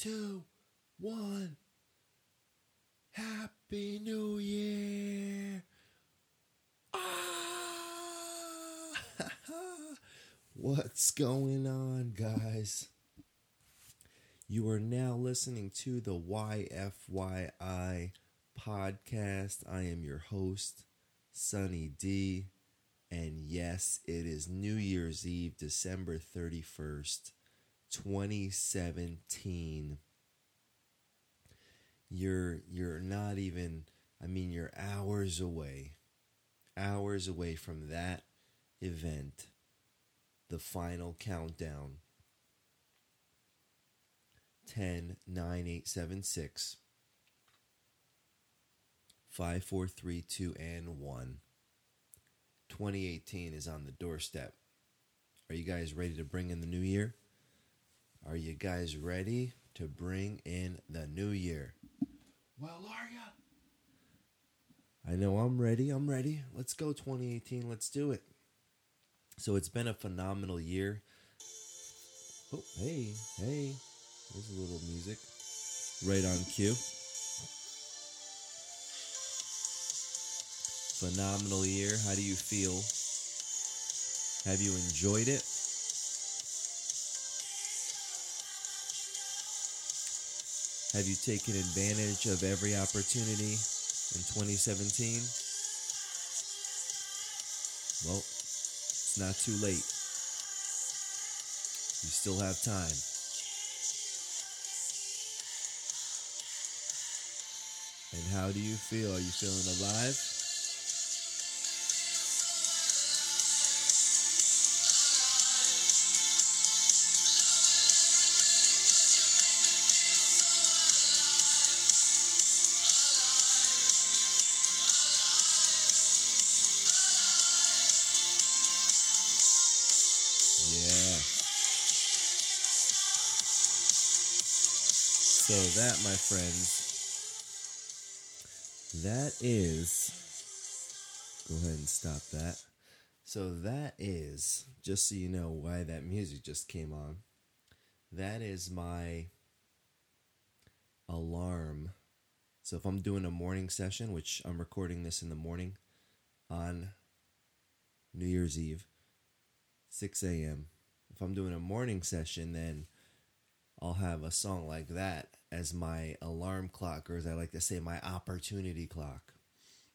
2, 1. Happy New Year! Ah! What's going on, guys? You are now listening to the YFYI podcast. I am your host, Sunny D. And yes, it is New Year's Eve, December 31st, 2017. You're you're not even I mean you're hours away. Hours away from that event. The final countdown. 10 9 8 7 6 5 4 3 2 and 1 2018 is on the doorstep are you guys ready to bring in the new year are you guys ready to bring in the new year well are ya i know i'm ready i'm ready let's go 2018 let's do it so it's been a phenomenal year oh hey hey there's a little music. Right on cue. Phenomenal year. How do you feel? Have you enjoyed it? Have you taken advantage of every opportunity in 2017? Well, it's not too late. You still have time. And how do you feel? Are you feeling alive? So that, my friends, that is. Go ahead and stop that. So that is, just so you know why that music just came on, that is my alarm. So if I'm doing a morning session, which I'm recording this in the morning on New Year's Eve, 6 a.m. If I'm doing a morning session, then I'll have a song like that as my alarm clock, or as I like to say, my opportunity clock.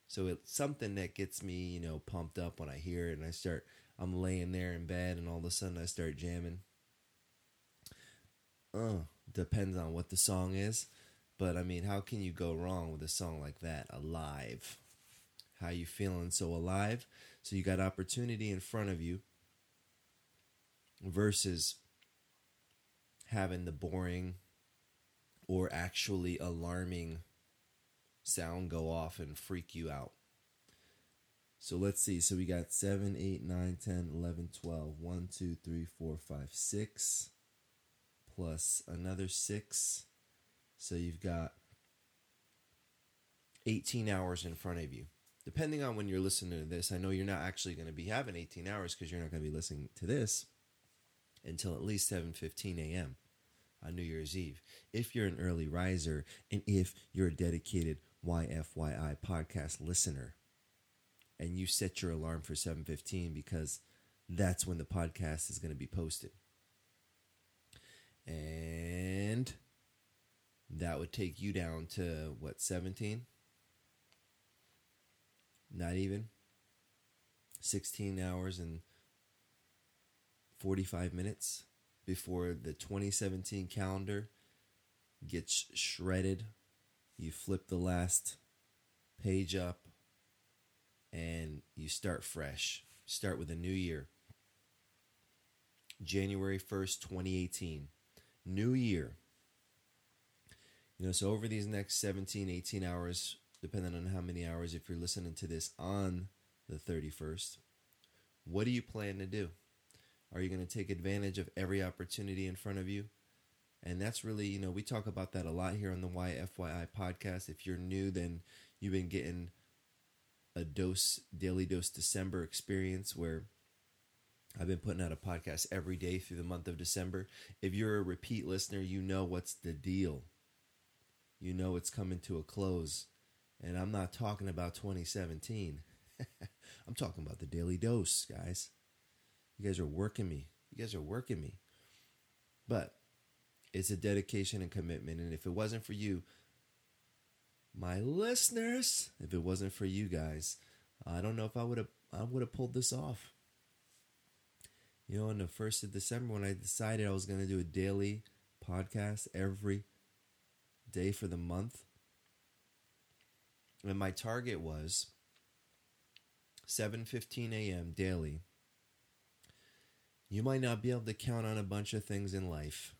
So it's something that gets me, you know, pumped up when I hear it and I start, I'm laying there in bed and all of a sudden I start jamming. Uh, depends on what the song is. But I mean, how can you go wrong with a song like that? Alive. How you feeling so alive? So you got opportunity in front of you versus having the boring or actually alarming sound go off and freak you out. So let's see. So we got 7, 8, 9, 10, 11, 12. 1, 2, 3, 4, 5, 6. Plus another 6. So you've got 18 hours in front of you. Depending on when you're listening to this, I know you're not actually going to be having 18 hours because you're not going to be listening to this until at least 7:15 a.m. on New Year's Eve. If you're an early riser and if you're a dedicated YFYI podcast listener and you set your alarm for 7:15 because that's when the podcast is going to be posted. And that would take you down to what 17? Not even 16 hours and 45 minutes before the 2017 calendar gets shredded. You flip the last page up and you start fresh. Start with a new year. January 1st, 2018. New year. You know, so over these next 17, 18 hours, depending on how many hours, if you're listening to this on the 31st, what do you plan to do? Are you going to take advantage of every opportunity in front of you? And that's really, you know, we talk about that a lot here on the YFYI podcast. If you're new, then you've been getting a dose daily dose December experience where I've been putting out a podcast every day through the month of December. If you're a repeat listener, you know what's the deal. You know it's coming to a close. And I'm not talking about 2017. I'm talking about the daily dose, guys. You guys are working me. You guys are working me. But it's a dedication and commitment. And if it wasn't for you, my listeners, if it wasn't for you guys, I don't know if I would have I would have pulled this off. You know, on the first of December when I decided I was gonna do a daily podcast every day for the month. And my target was 7:15 a.m. daily. You might not be able to count on a bunch of things in life.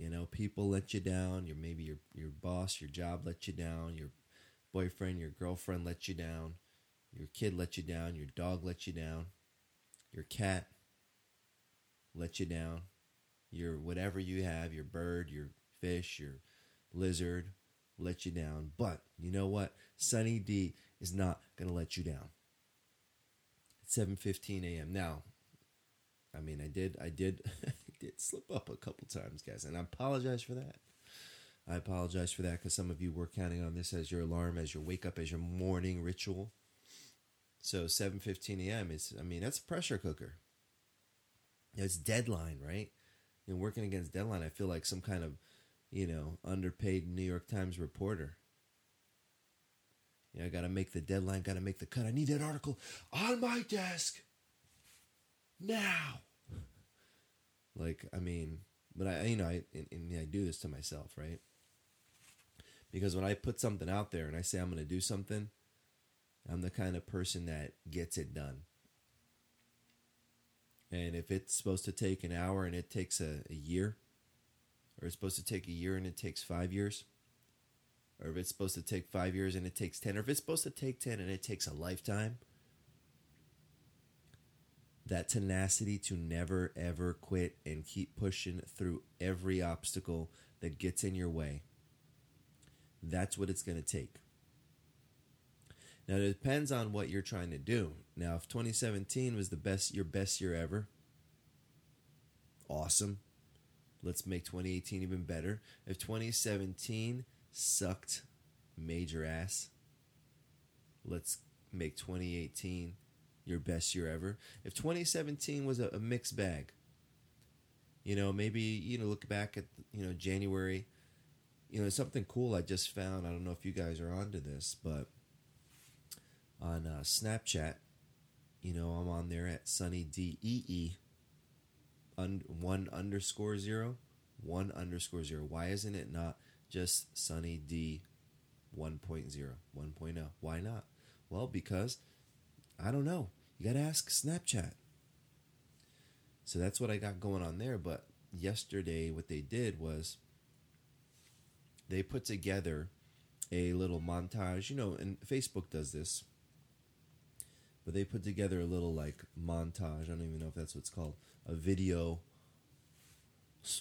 You know, people let you down. Your maybe your your boss, your job let you down. Your boyfriend, your girlfriend let you down. Your kid let you down. Your dog let you down. Your cat let you down. Your whatever you have, your bird, your fish, your lizard let you down. But you know what? Sunny D is not to let you down. It's 7:15 a.m. Now, I mean, I did I did did slip up a couple times, guys, and I apologize for that. I apologize for that because some of you were counting on this as your alarm, as your wake up, as your morning ritual. So 7:15 a.m. is I mean, that's a pressure cooker. It's deadline, right? And working against deadline, I feel like some kind of you know, underpaid New York Times reporter. Yeah, I got to make the deadline, got to make the cut. I need that article on my desk now. Like, I mean, but I, you know, I, and I do this to myself, right? Because when I put something out there and I say I'm going to do something, I'm the kind of person that gets it done. And if it's supposed to take an hour and it takes a, a year, or it's supposed to take a year and it takes five years, or if it's supposed to take five years and it takes 10, or if it's supposed to take 10 and it takes a lifetime, that tenacity to never ever quit and keep pushing through every obstacle that gets in your way. That's what it's going to take. Now it depends on what you're trying to do. Now if 2017 was the best your best year ever, awesome. Let's make 2018 even better. If 2017 sucked major ass, let's make 2018 your best year ever. If 2017 was a, a mixed bag, you know, maybe you know, look back at you know January. You know, something cool I just found. I don't know if you guys are onto this, but on uh, Snapchat, you know, I'm on there at Sunny D E E un, one underscore zero, one underscore zero. Why isn't it not just Sunny D 1.0, 1.0? Why not? Well, because I don't know. You got to ask Snapchat. So that's what I got going on there. But yesterday, what they did was they put together a little montage. You know, and Facebook does this. But they put together a little like montage. I don't even know if that's what's called a video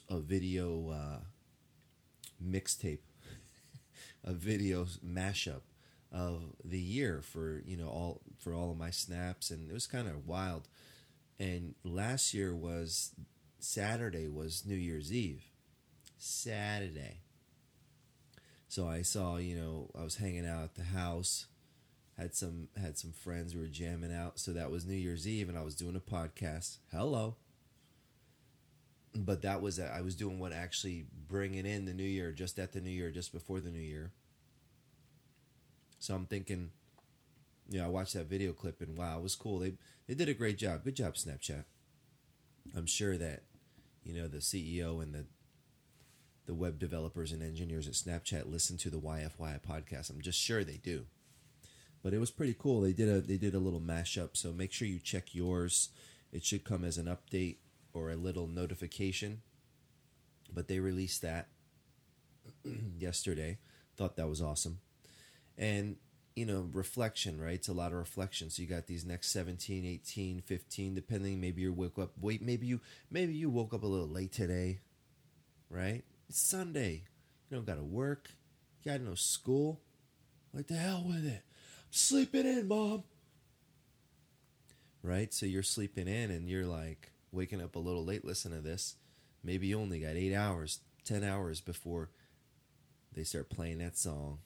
a video uh, mixtape, a video mashup of the year for you know all for all of my snaps, and it was kind of wild. And last year was Saturday was New Year's Eve, Saturday. So I saw you know I was hanging out at the house, had some had some friends who were jamming out. So that was New Year's Eve, and I was doing a podcast. Hello but that was I was doing what actually bringing in the new year just at the new year, just before the new year. So I'm thinking, you know, I watched that video clip and wow, it was cool. They they did a great job. Good job, Snapchat. I'm sure that you know the CEO and the the web developers and engineers at Snapchat listen to the YFY podcast. I'm just sure they do. But it was pretty cool. They did a they did a little mashup. So make sure you check yours. It should come as an update or a little notification. But they released that yesterday. Thought that was awesome. And, you know, reflection, right? It's a lot of reflection. So you got these next 17, 18, 15, depending. Maybe you woke up, wait, maybe you, maybe you woke up a little late today, right? It's Sunday. You don't got to work. You got no school. Like the hell with it. sleeping in, mom. Right? So you're sleeping in and you're like waking up a little late listen to this. Maybe you only got eight hours, 10 hours before they start playing that song.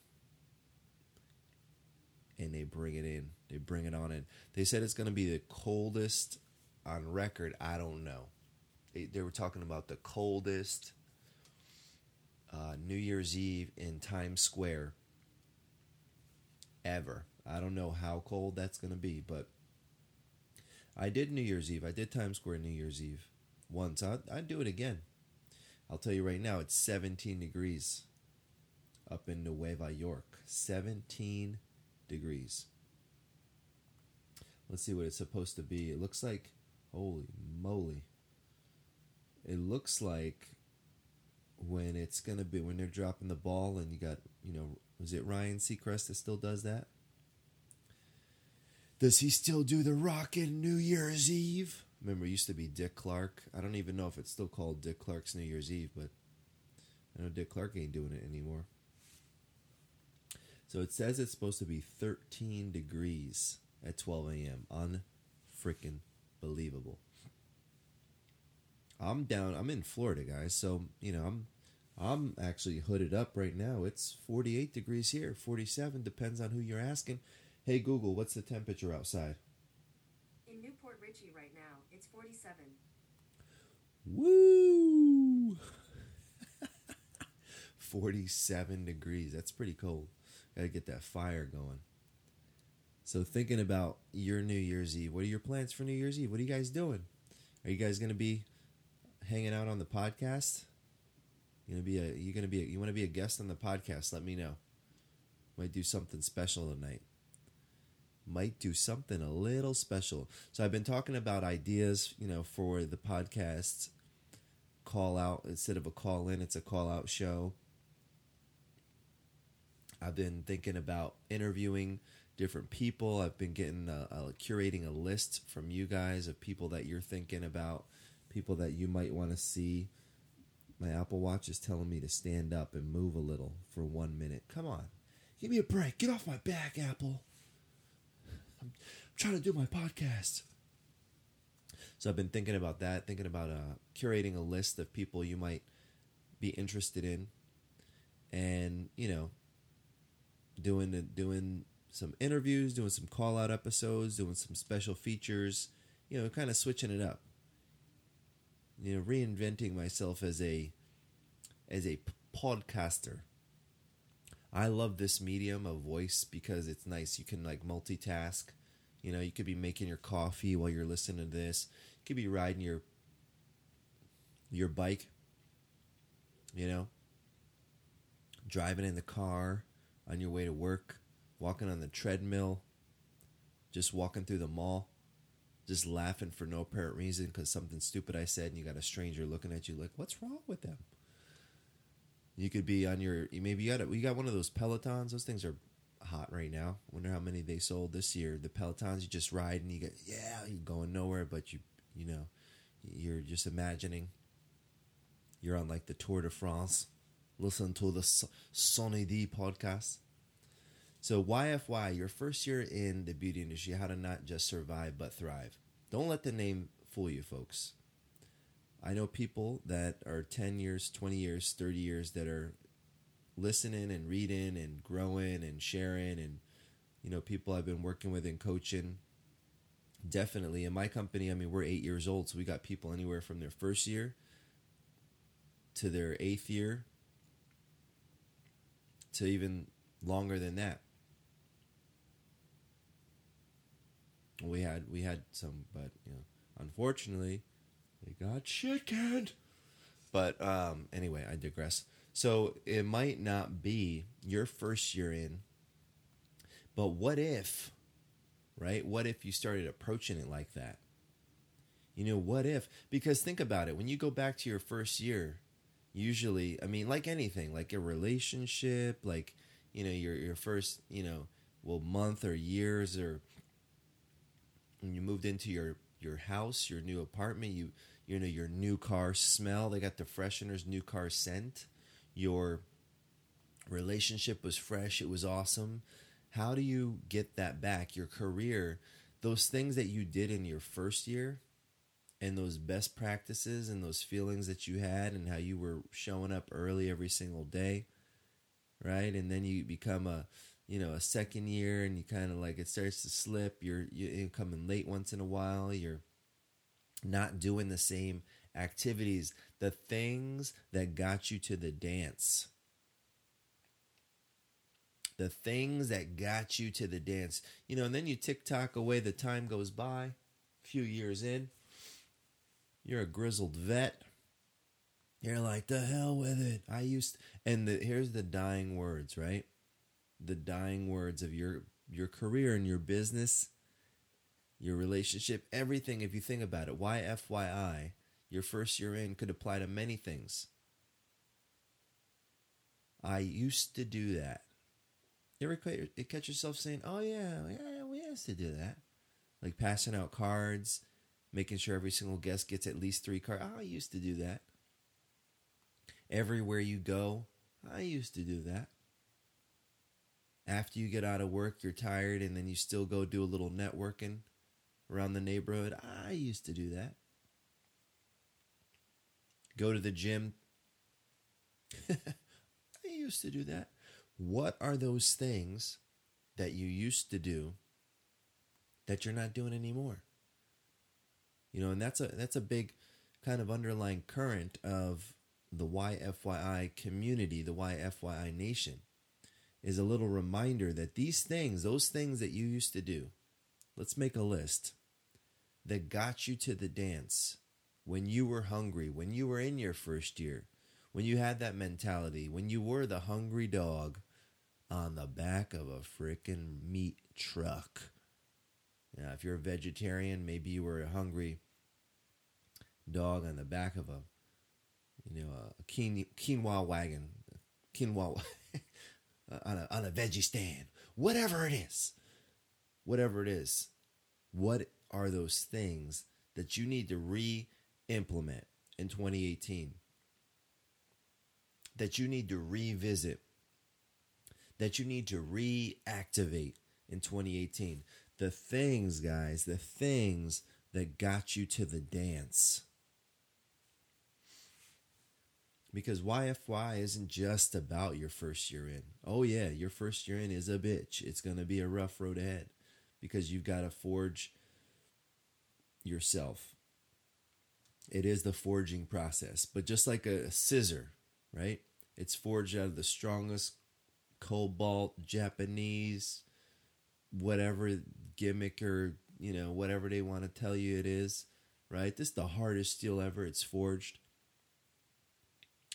And they bring it in. They bring it on in. They said it's going to be the coldest on record. I don't know. They, they were talking about the coldest uh, New Year's Eve in Times Square ever. I don't know how cold that's going to be, but I did New Year's Eve. I did Times Square New Year's Eve once. I'd, I'd do it again. I'll tell you right now, it's 17 degrees up in Nueva York. 17 degrees. Let's see what it's supposed to be. It looks like, holy moly. It looks like when it's going to be, when they're dropping the ball and you got, you know, was it Ryan Seacrest that still does that? Does he still do the Rockin' New Year's Eve? Remember, it used to be Dick Clark. I don't even know if it's still called Dick Clark's New Year's Eve, but I know Dick Clark ain't doing it anymore. So it says it's supposed to be 13 degrees at 12 a.m. Unfreaking believable. I'm down. I'm in Florida, guys. So you know, I'm I'm actually hooded up right now. It's 48 degrees here, 47 depends on who you're asking. Hey Google, what's the temperature outside? In New Port Richey right now, it's 47. Woo! 47 degrees. That's pretty cold. Got to get that fire going. So thinking about your New Year's Eve, what are your plans for New Year's Eve? What are you guys doing? Are you guys going to be hanging out on the podcast? You gonna be a you gonna be a, you want to be a guest on the podcast? Let me know. Might do something special tonight. Might do something a little special. So I've been talking about ideas, you know, for the podcast call out instead of a call in. It's a call out show. I've been thinking about interviewing different people. I've been getting a, a, curating a list from you guys of people that you're thinking about, people that you might want to see my Apple Watch is telling me to stand up and move a little for one minute. Come on. Give me a break. Get off my back, Apple. I'm, I'm trying to do my podcast. So I've been thinking about that, thinking about uh, curating a list of people you might be interested in, and you know, doing doing some interviews, doing some call out episodes, doing some special features, you know, kind of switching it up you know, reinventing myself as a as a podcaster. I love this medium of voice because it's nice. You can like multitask. You know, you could be making your coffee while you're listening to this. You could be riding your your bike. You know, driving in the car on your way to work, walking on the treadmill, just walking through the mall just laughing for no apparent reason because something stupid I said, and you got a stranger looking at you like, "What's wrong with them?" You could be on your maybe you got a, you got one of those Pelotons. Those things are hot right now. Wonder how many they sold this year. The Pelotons you just ride and you get yeah, you're going nowhere, but you you know you're just imagining you're on like the Tour de France. Listen to the Sunny D podcast. So YFY, your first year in the beauty industry, how to not just survive but thrive. Don't let the name fool you, folks. I know people that are 10 years, 20 years, 30 years that are listening and reading and growing and sharing and you know people I've been working with and coaching definitely in my company I mean we're 8 years old so we got people anywhere from their first year to their 8th year to even longer than that we had we had some, but you know, unfortunately, they got shit canned. But um, anyway, I digress. So it might not be your first year in, but what if, right? What if you started approaching it like that? You know, what if? Because think about it. When you go back to your first year, usually, I mean, like anything, like a relationship, like you know, your your first, you know, well, month or years or when you moved into your your house, your new apartment, you you know your new car smell. They got the fresheners, new car scent. Your relationship was fresh. It was awesome. How do you get that back? Your career, those things that you did in your first year, and those best practices and those feelings that you had, and how you were showing up early every single day, right? And then you become a you know a second year and you kind of like it starts to slip. You're you're coming late once in a while. You're not doing the same activities. The things that got you to the dance. The things that got you to the dance. You know and then you tick tock away. The time goes by. A few years in you're a grizzled vet you're like the hell with it i used and the, here's the dying words right the dying words of your your career and your business, your relationship, everything if you think about it. YFYI, your first year in could apply to many things. I used to do that. You ever catch yourself saying, "Oh yeah, yeah, we used to do that," like passing out cards, making sure every single guest gets at least three cards. I used to do that. Everywhere you go, I used to do that after you get out of work, you're tired, and then you still go do a little networking around the neighborhood. I used to do that. Go to the gym. I used to do that. What are those things that you used to do that you're not doing anymore? You know, and that's a that's a big kind of underlying current of the YFYI community, the YFYI nation is a little reminder that these things, those things that you used to do, let's make a list that got you to the dance when you were hungry, when you were in your first year, when you had that mentality, when you were the hungry dog on the back of a freaking meat truck. Now, if you're a vegetarian, maybe you were a hungry dog on the back of a, you know, a quinoa wagon, quinoa uh, on a on a veggie stand, whatever it is, whatever it is, what are those things that you need to re-implement in 2018? That you need to revisit, that you need to reactivate in 2018. The things, guys, the things that got you to the dance because YFY isn't just about your first year in. Oh, yeah, your first year in is a bitch. It's going to be a rough road ahead because you've got to forge yourself. It is the forging process, but just like a scissor, right? It's forged out of the strongest cobalt, Japanese, whatever gimmick or, you know, whatever they want to tell you it is, right? This is the hardest steel ever. It's forged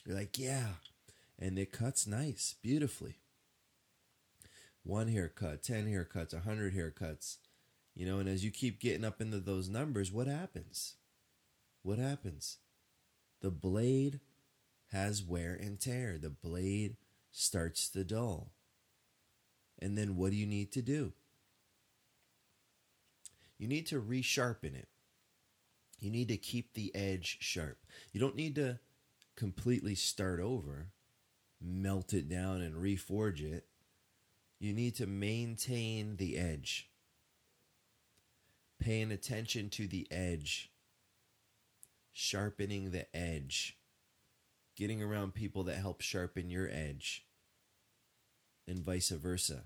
you're like, yeah. And it cuts nice, beautifully. One haircut, 10 haircuts, 100 haircuts. You know, and as you keep getting up into those numbers, what happens? What happens? The blade has wear and tear. The blade starts to dull. And then what do you need to do? You need to resharpen it. You need to keep the edge sharp. You don't need to completely start over, melt it down, and reforge it, you need to maintain the edge. Paying attention to the edge, sharpening the edge, getting around people that help sharpen your edge, and vice versa.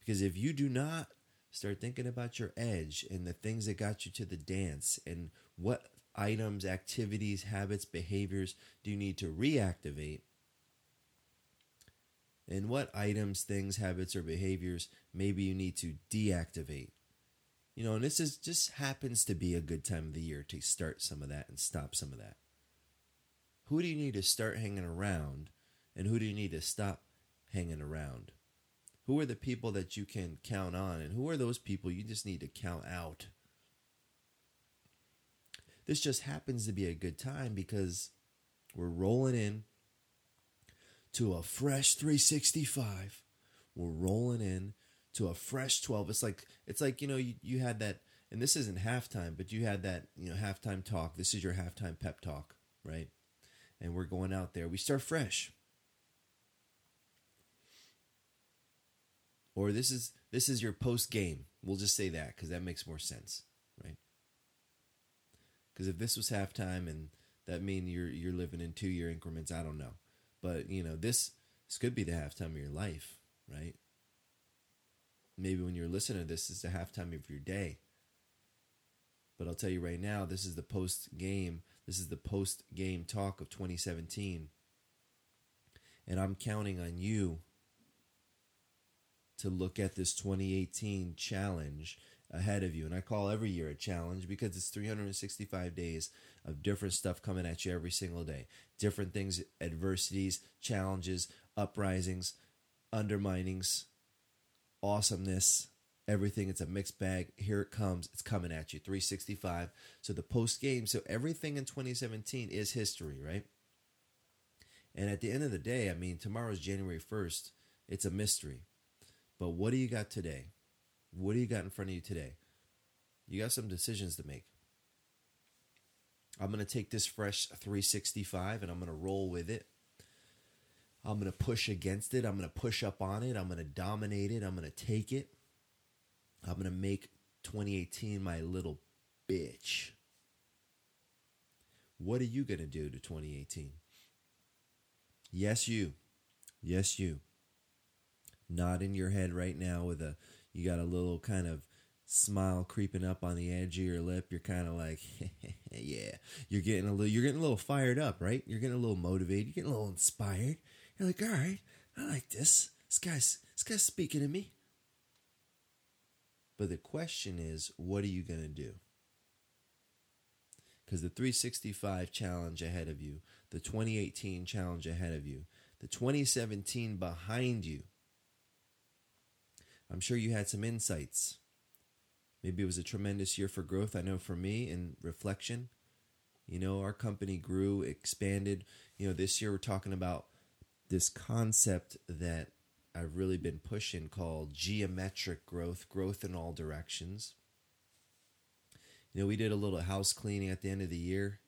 Because if you do not start thinking about your edge and the things that got you to the dance and what items, activities, habits, behaviors do you need to reactivate? And what items, things, habits, or behaviors maybe you need to deactivate? You know, and this is just happens to be a good time of the year to start some of that and stop some of that. Who do you need to start hanging around and who do you need to stop hanging around? Who are the people that you can count on and who are those people you just need to count out? This just happens to be a good time because we're rolling in to a fresh 365. We're rolling in to a fresh 12. It's like it's like, you know, you, you had that and this isn't halftime, but you had that, you know, halftime talk. This is your halftime pep talk, right? And we're going out there. We start fresh. Or this is this is your post game. We'll just say that because that makes more sense, right? Because if this was halftime and that mean you're you're living in two year increments, I don't know, but you know this this could be the halftime of your life, right? Maybe when you're listening to this, is the halftime of your day. But I'll tell you right now, this is the post game. This is the post game talk of 2017. And I'm counting on you to look at this 2018 challenge ahead of you. And I call every year a challenge because it's 365 days of different stuff coming at you every single day. Different things, adversities, challenges, uprisings, underminings, awesomeness, everything. It's a mixed bag. Here it comes. It's coming at you. 365. So the post game, so everything in 2017 is history, right? And at the end of the day, I mean, tomorrow's January 1st. It's a mystery. But what do you got today? What do you got in front of you today? You got some decisions to make. I'm going to take this fresh 365 and I'm going to roll with it. I'm going to push against it. I'm going to push up on it. I'm going to dominate it. I'm going to take it. I'm going to make 2018 my little bitch. What are you going to do to 2018? Yes, you. Yes, you. Not in your head right now with a, you got a little kind of smile creeping up on the edge of your lip. You're kind of like, yeah. You're getting a little, you're getting a little fired up, right? You're getting a little motivated. You're getting a little inspired. You're like, all right, I like this. This guy's, this guy's speaking to me. But the question is, what are you going to do? Because the 365 challenge ahead of you, the 2018 challenge ahead of you, the 2017 behind you, I'm sure you had some insights. Maybe it was a tremendous year for growth. I know for me, in reflection, you know, our company grew, expanded. You know, this year we're talking about this concept that I've really been pushing called geometric growth, growth in all directions. You know, we did a little house cleaning at the end of the year.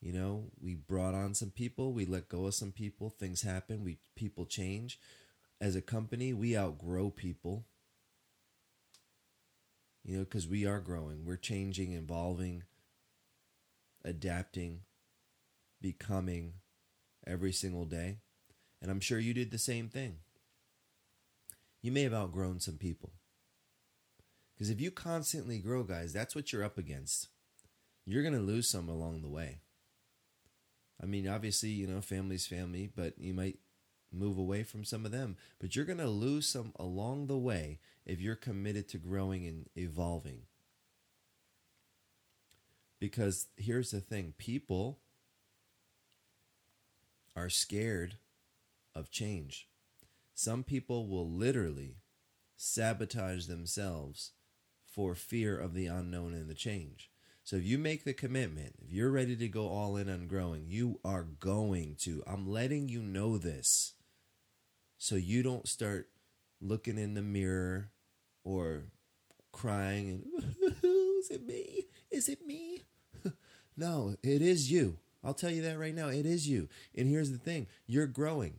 You know, we brought on some people, we let go of some people, things happen, we people change. As a company, we outgrow people. You know, because we are growing, we're changing, evolving, adapting, becoming every single day. And I'm sure you did the same thing you may have outgrown some people. Because if you constantly grow, guys, that's what you're up against. You're going to lose some along the way. I mean, obviously, you know, family's family, but you might move away from some of them. But you're going to lose some along the way if you're committed to growing and evolving. Because here's the thing people are scared of change. Some people will literally sabotage themselves for fear of the unknown and the change. So if you make the commitment, if you're ready to go all in on growing, you are going to. I'm letting you know this so you don't start looking in the mirror or crying and is it me? Is it me? no, it is you. I'll tell you that right now. It is you. And here's the thing you're growing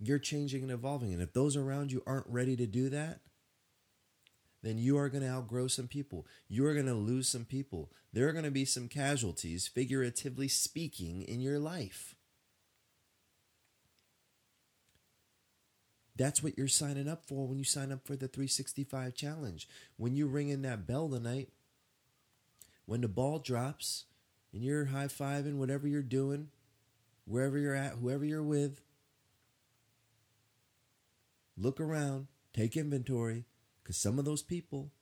you're changing and evolving. And if those around you aren't ready to do that, then you are going to outgrow some people. You are going to lose some people. There are going to be some casualties, figuratively speaking, in your life. That's what you're signing up for when you sign up for the 365 challenge. When you're ringing that bell tonight, when the ball drops and you're high fiving whatever you're doing, wherever you're at, whoever you're with, look around, take inventory, because some of those people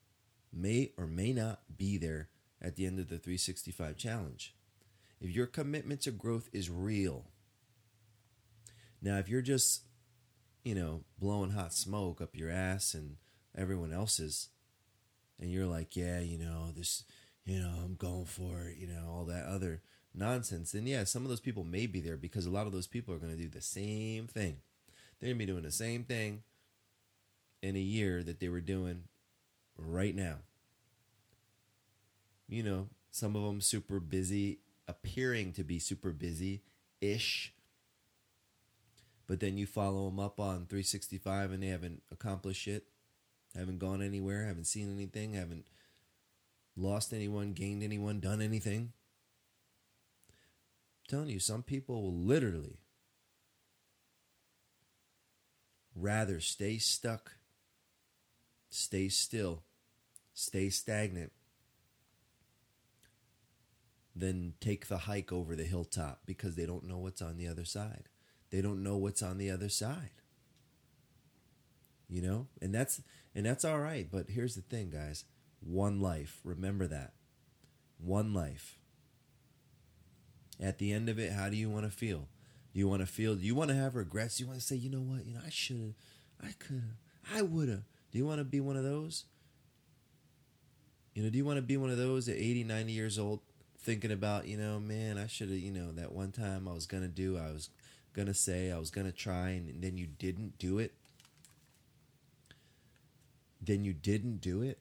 may or may not be there at the end of the 365 challenge. If your commitment to growth is real, now if you're just, you know, blowing hot smoke up your ass and everyone else's, and you're like, yeah, you know, this, you know, I'm going for it, you know, all that other nonsense, And yeah, some of those people may be there because a lot of those people are going to do the same thing. They're going to be doing the same thing in a year that they were doing right now. You know, some of them super busy, appearing to be super busy ish. But then you follow them up on 365 and they haven't accomplished shit, haven't gone anywhere, haven't seen anything, haven't lost anyone, gained anyone, done anything. I'm telling you, some people will literally rather stay stuck, stay still, stay stagnant than take the hike over the hilltop because they don't know what's on the other side. They don't know what's on the other side. You know? And that's and that's all right, but here's the thing, guys. One life. Remember that. One life. At the end of it, how do you want to feel? Do you want to feel do you want to have regrets? Do you want to say, "You know what? You know, I should have I could have I would have." Do you want to be one of those? You know, do you want to be one of those at 80, 90 years old thinking about, you know, man, I should have, you know, that one time I was to do, I was to say, I was to try, and, and then you didn't do it? Then you didn't do it?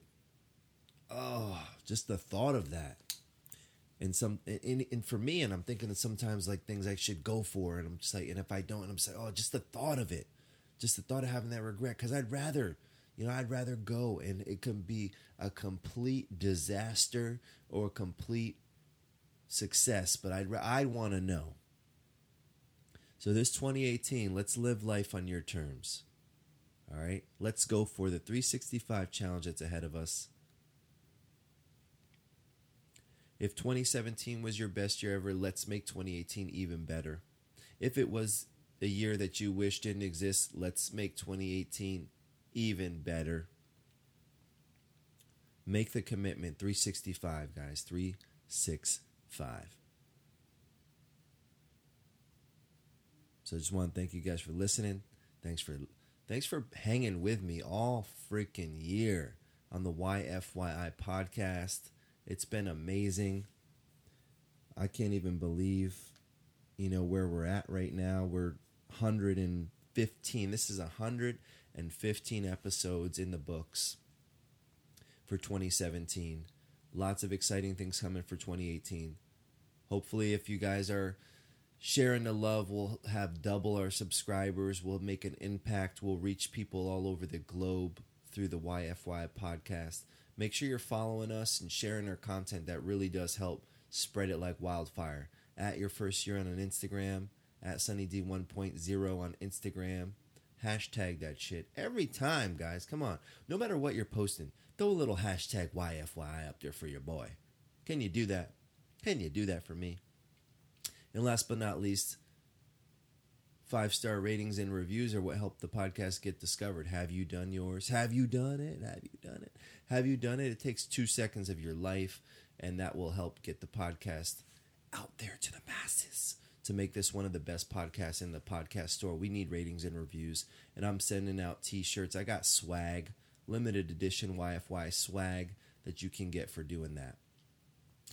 Oh, just the thought of that. And some, and, and for me, and I'm thinking that sometimes like things I should go for, and I'm just like, and if I don't, and I'm just like, oh, just the thought of it, just the thought of having that regret, because I'd rather, you know, I'd rather go and it can be a complete disaster or a complete success, but I'd I'd want to know. So this 2018, let's live life on your terms. All right, let's go for the 365 challenge that's ahead of us. If 2017 was your best year ever, let's make 2018 even better. If it was a year that you wish didn't exist, let's make 2018 even better. Make the commitment 365, guys. 365. So I just want to thank you guys for listening. Thanks for thanks for hanging with me all freaking year on the YFYI podcast. It's been amazing. I can't even believe you know where we're at right now. We're 115. This is 115 episodes in the books for 2017. Lots of exciting things coming for 2018. Hopefully, if you guys are sharing the love, we'll have double our subscribers. We'll make an impact. We'll reach people all over the globe through the YFY podcast. Make sure you're following us and sharing our content. That really does help spread it like wildfire. At your first year on an Instagram, at SunnyD 1.0 on Instagram. Hashtag that shit every time, guys. Come on. No matter what you're posting, throw a little hashtag YFY up there for your boy. Can you do that? Can you do that for me? And last but not least, five star ratings and reviews are what help the podcast get discovered. Have you done yours? Have you done it? Have you done it? Have you done it? It takes two seconds of your life, and that will help get the podcast out there to the masses to make this one of the best podcasts in the podcast store. We need ratings and reviews, and I'm sending out t shirts. I got swag, limited edition YFY swag that you can get for doing that.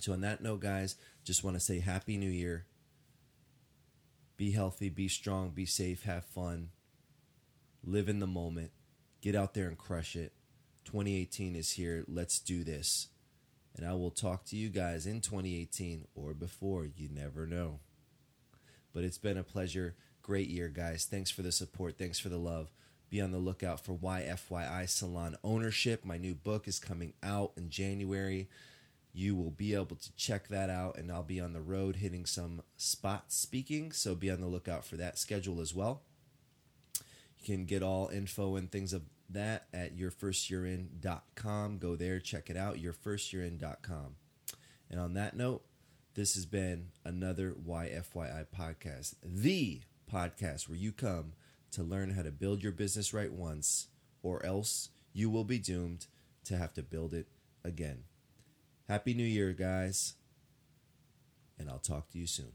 So, on that note, guys, just want to say Happy New Year. Be healthy, be strong, be safe, have fun, live in the moment, get out there and crush it. 2018 is here. Let's do this. And I will talk to you guys in 2018 or before. You never know. But it's been a pleasure. Great year, guys. Thanks for the support. Thanks for the love. Be on the lookout for YFYI Salon Ownership. My new book is coming out in January. You will be able to check that out, and I'll be on the road hitting some spots speaking. So be on the lookout for that schedule as well. You can get all info and things of that at yourfirstyearin.com. Go there, check it out, yourfirstyearin.com. And on that note, this has been another YFYI podcast, the podcast where you come to learn how to build your business right once, or else you will be doomed to have to build it again. Happy New Year, guys, and I'll talk to you soon.